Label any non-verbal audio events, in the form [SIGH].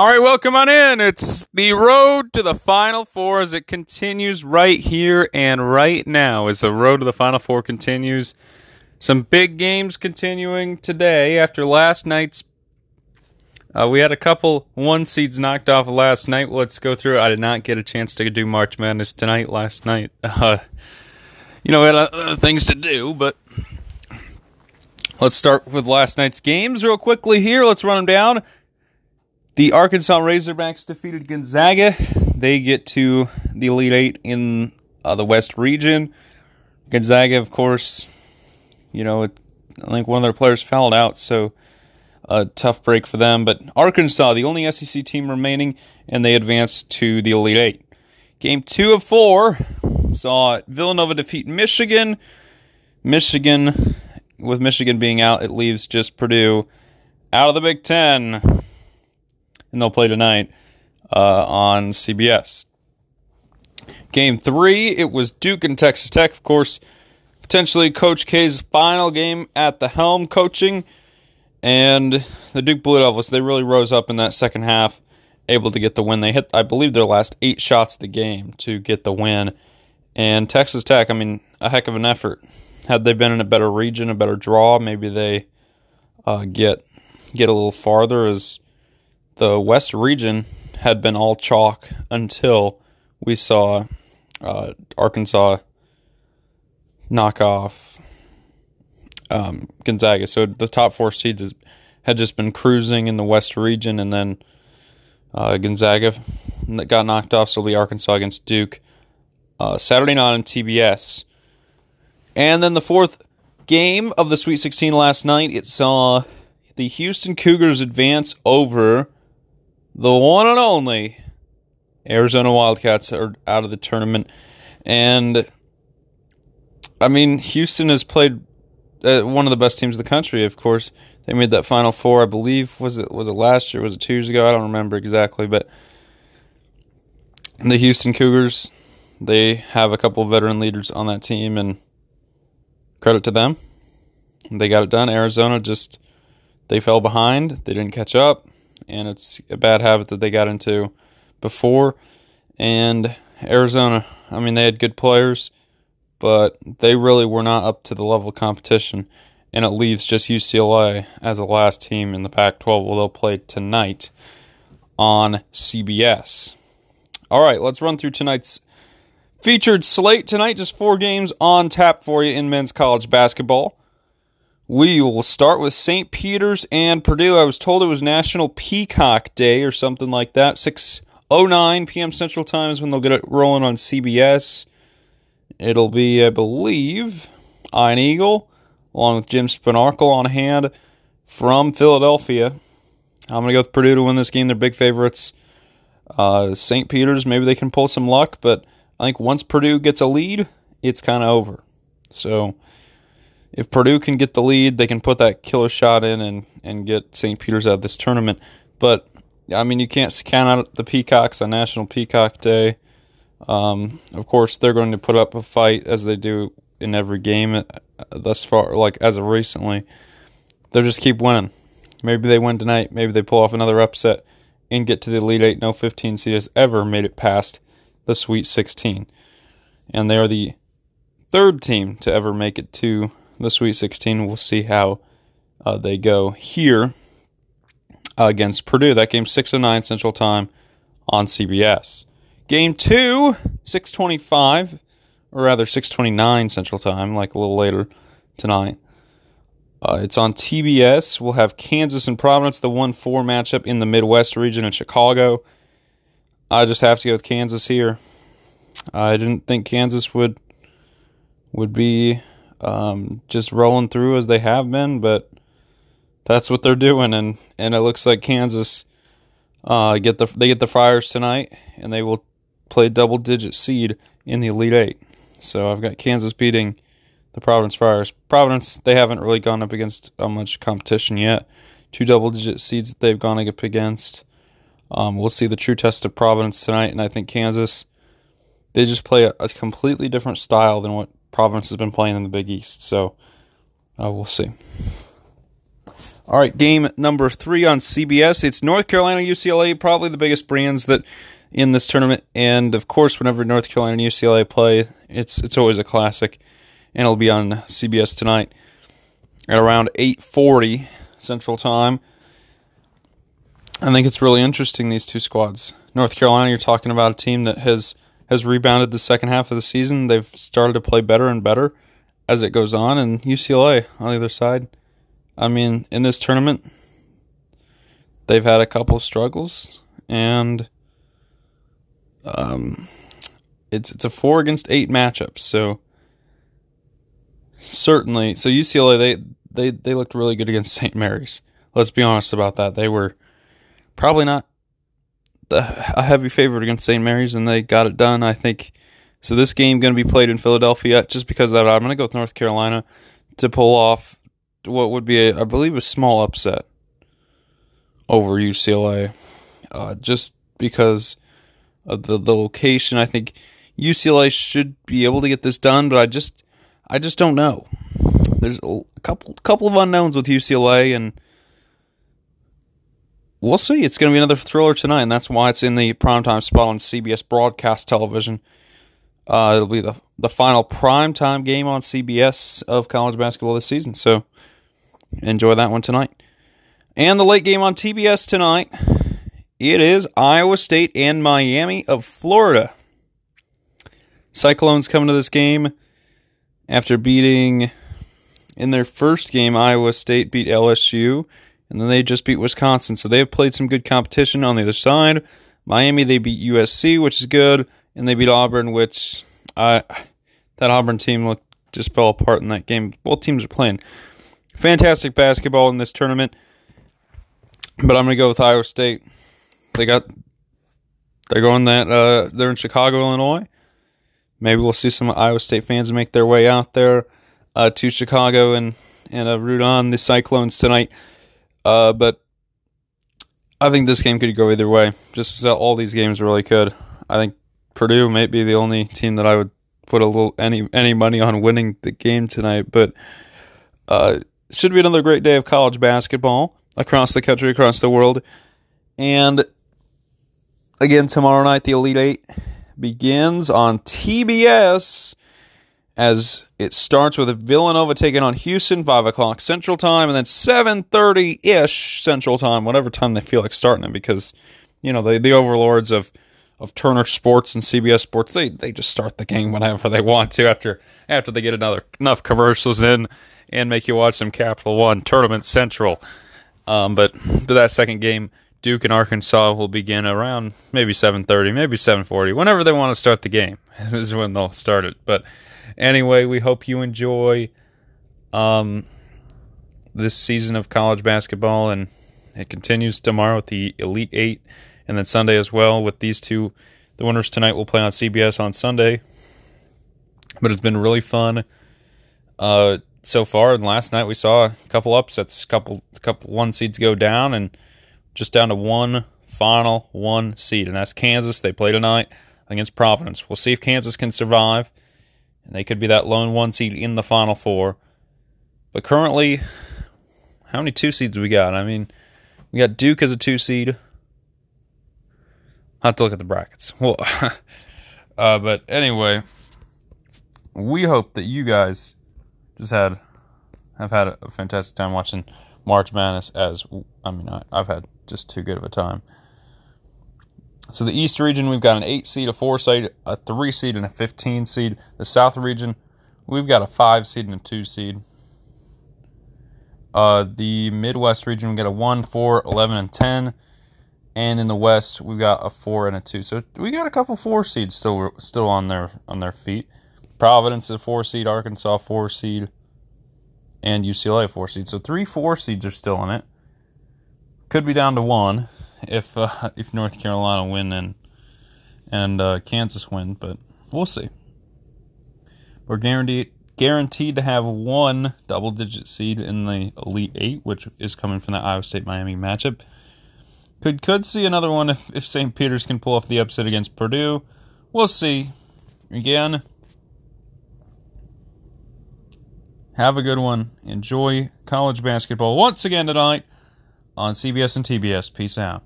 All right, welcome on in. It's the road to the Final Four as it continues right here and right now. As the road to the Final Four continues, some big games continuing today after last night's. Uh, we had a couple one seeds knocked off last night. Let's go through. I did not get a chance to do March Madness tonight last night. [LAUGHS] Uh, you know, we had uh, things to do, but let's start with last night's games real quickly here. Let's run them down. The Arkansas Razorbacks defeated Gonzaga. They get to the Elite Eight in uh, the West region. Gonzaga, of course, you know, it, I think one of their players fouled out, so a tough break for them. But Arkansas, the only SEC team remaining, and they advanced to the Elite Eight. Game two of four saw Villanova defeat Michigan. Michigan, with Michigan being out, it leaves just Purdue out of the Big Ten and they'll play tonight uh, on CBS. Game three, it was Duke and Texas Tech, of course. Potentially Coach K's final game at the helm coaching, and the Duke Blue Devils. They really rose up in that second half, able to get the win. They hit, I believe, their last eight shots of the game to get the win. And Texas Tech, I mean, a heck of an effort. Had they been in a better region, a better draw, maybe they uh, get get a little farther. As the West region had been all chalk until we saw uh, Arkansas knock off um, Gonzaga. So the top four seeds had just been cruising in the West region, and then uh, Gonzaga got knocked off. So it'll be Arkansas against Duke uh, Saturday night on TBS. And then the fourth game of the Sweet 16 last night, it saw the Houston Cougars advance over the one and only Arizona Wildcats are out of the tournament. And I mean, Houston has played uh, one of the best teams in the country. Of course, they made that Final Four. I believe was it was it last year? Was it two years ago? I don't remember exactly, but the Houston Cougars they have a couple veteran leaders on that team, and credit to them. They got it done. Arizona just they fell behind. They didn't catch up and it's a bad habit that they got into before. And Arizona, I mean, they had good players, but they really were not up to the level of competition. And it leaves just UCLA as the last team in the Pac 12. Well, they'll play tonight on CBS. All right, let's run through tonight's featured slate tonight. Just four games on tap for you in men's college basketball. We will start with St. Peter's and Purdue. I was told it was National Peacock Day or something like that. 6:09 p.m. Central Time is when they'll get it rolling on CBS. It'll be, I believe, Ian Eagle along with Jim Spanarkel on hand from Philadelphia. I'm going to go with Purdue to win this game. They're big favorites. Uh, St. Peter's, maybe they can pull some luck, but I think once Purdue gets a lead, it's kind of over. So if Purdue can get the lead, they can put that killer shot in and, and get St. Peter's out of this tournament. But I mean, you can't count out the Peacocks on National Peacock Day. Um, of course, they're going to put up a fight as they do in every game uh, thus far, like as of recently. They'll just keep winning. Maybe they win tonight. Maybe they pull off another upset and get to the Elite Eight. No 15 seed has ever made it past the Sweet 16. And they are the third team to ever make it to the Sweet 16. We'll see how uh, they go here uh, against Purdue. That game 6 9 Central Time on CBS. Game 2, 625, or rather 629 Central Time, like a little later tonight. Uh, it's on TBS. We'll have Kansas and Providence, the 1 4 matchup in the Midwest region in Chicago. I just have to go with Kansas here. I didn't think Kansas would would be um, just rolling through as they have been, but that's what they're doing, and and it looks like Kansas uh, get the they get the Friars tonight, and they will play double digit seed in the Elite Eight. So I've got Kansas beating the Providence Friars. Providence they haven't really gone up against uh, much competition yet. Two double digit seeds that they've gone up against. Um, we'll see the true test of Providence tonight, and I think Kansas they just play a, a completely different style than what Providence has been playing in the Big East. So uh, we'll see. All right, game number three on CBS. It's North Carolina UCLA, probably the biggest brands that in this tournament. And of course, whenever North Carolina and UCLA play, it's it's always a classic, and it'll be on CBS tonight at around 8:40 Central Time. I think it's really interesting these two squads. North Carolina, you're talking about a team that has has rebounded the second half of the season. They've started to play better and better as it goes on, and UCLA on the other side. I mean, in this tournament, they've had a couple of struggles, and um, it's it's a four against eight matchup. So certainly, so UCLA they they they looked really good against St. Mary's. Let's be honest about that. They were probably not a heavy favorite against St. Mary's, and they got it done. I think. So this game going to be played in Philadelphia. Just because that, I'm going to go with North Carolina to pull off what would be, a, I believe, a small upset over UCLA, uh, just because of the the location. I think UCLA should be able to get this done, but I just I just don't know. There's a couple couple of unknowns with UCLA, and we'll see. It's going to be another thriller tonight, and that's why it's in the primetime spot on CBS broadcast television. Uh, it'll be the the final primetime game on CBS of college basketball this season. So enjoy that one tonight. And the late game on TBS tonight, it is Iowa State and Miami of Florida. Cyclones coming to this game after beating in their first game Iowa State beat LSU and then they just beat Wisconsin. So they have played some good competition on the other side. Miami they beat USC, which is good, and they beat Auburn, which I that Auburn team looked just fell apart in that game. Both teams are playing fantastic basketball in this tournament. But I'm going to go with Iowa State. They got they're going that uh, they're in Chicago, Illinois. Maybe we'll see some Iowa State fans make their way out there uh, to Chicago and and uh, root on the Cyclones tonight. Uh, but I think this game could go either way. Just as all these games really could. I think Purdue might be the only team that I would put a little any any money on winning the game tonight. But uh, should be another great day of college basketball across the country, across the world. And again, tomorrow night, the Elite Eight begins on TBS as it starts with Villanova taking on Houston, 5 o'clock Central Time, and then 7.30-ish Central Time, whatever time they feel like starting it, because, you know, the, the overlords of, of Turner Sports and CBS Sports, they, they just start the game whenever they want to after after they get another enough commercials in and make you watch some Capital One Tournament Central. Um, but for that second game, Duke and Arkansas will begin around maybe 7:30, maybe 7:40, whenever they want to start the game. [LAUGHS] is when they'll start it. But anyway, we hope you enjoy um, this season of college basketball, and it continues tomorrow with the Elite Eight, and then Sunday as well with these two. The winners tonight will play on CBS on Sunday. But it's been really fun. Uh, so far. And last night we saw a couple upsets, a couple couple one seeds go down, and just down to one final one seed, and that's Kansas. They play tonight against Providence. We'll see if Kansas can survive, and they could be that lone one seed in the final four. But currently, how many two seeds we got? I mean, we got Duke as a two seed. I have to look at the brackets. Well, [LAUGHS] uh, but anyway, we hope that you guys just had I've had a fantastic time watching March Madness. As I mean, I, I've had just too good of a time. So the East region, we've got an eight seed, a four seed, a three seed, and a fifteen seed. The South region, we've got a five seed and a two seed. Uh, the Midwest region, we got a 1, 4, 11, and 10. And in the West, we've got a 4 and a 2. So we got a couple 4 seeds still still on their on their feet. Providence a four seed, Arkansas four seed, and UCLA four seed. So three four seeds are still in it. Could be down to one if uh, [LAUGHS] if North Carolina win and and uh, Kansas win, but we'll see. We're guaranteed guaranteed to have one double digit seed in the Elite Eight, which is coming from the Iowa State Miami matchup. Could could see another one if, if St. Peter's can pull off the upset against Purdue. We'll see. Again, Have a good one. Enjoy college basketball once again tonight on CBS and TBS. Peace out.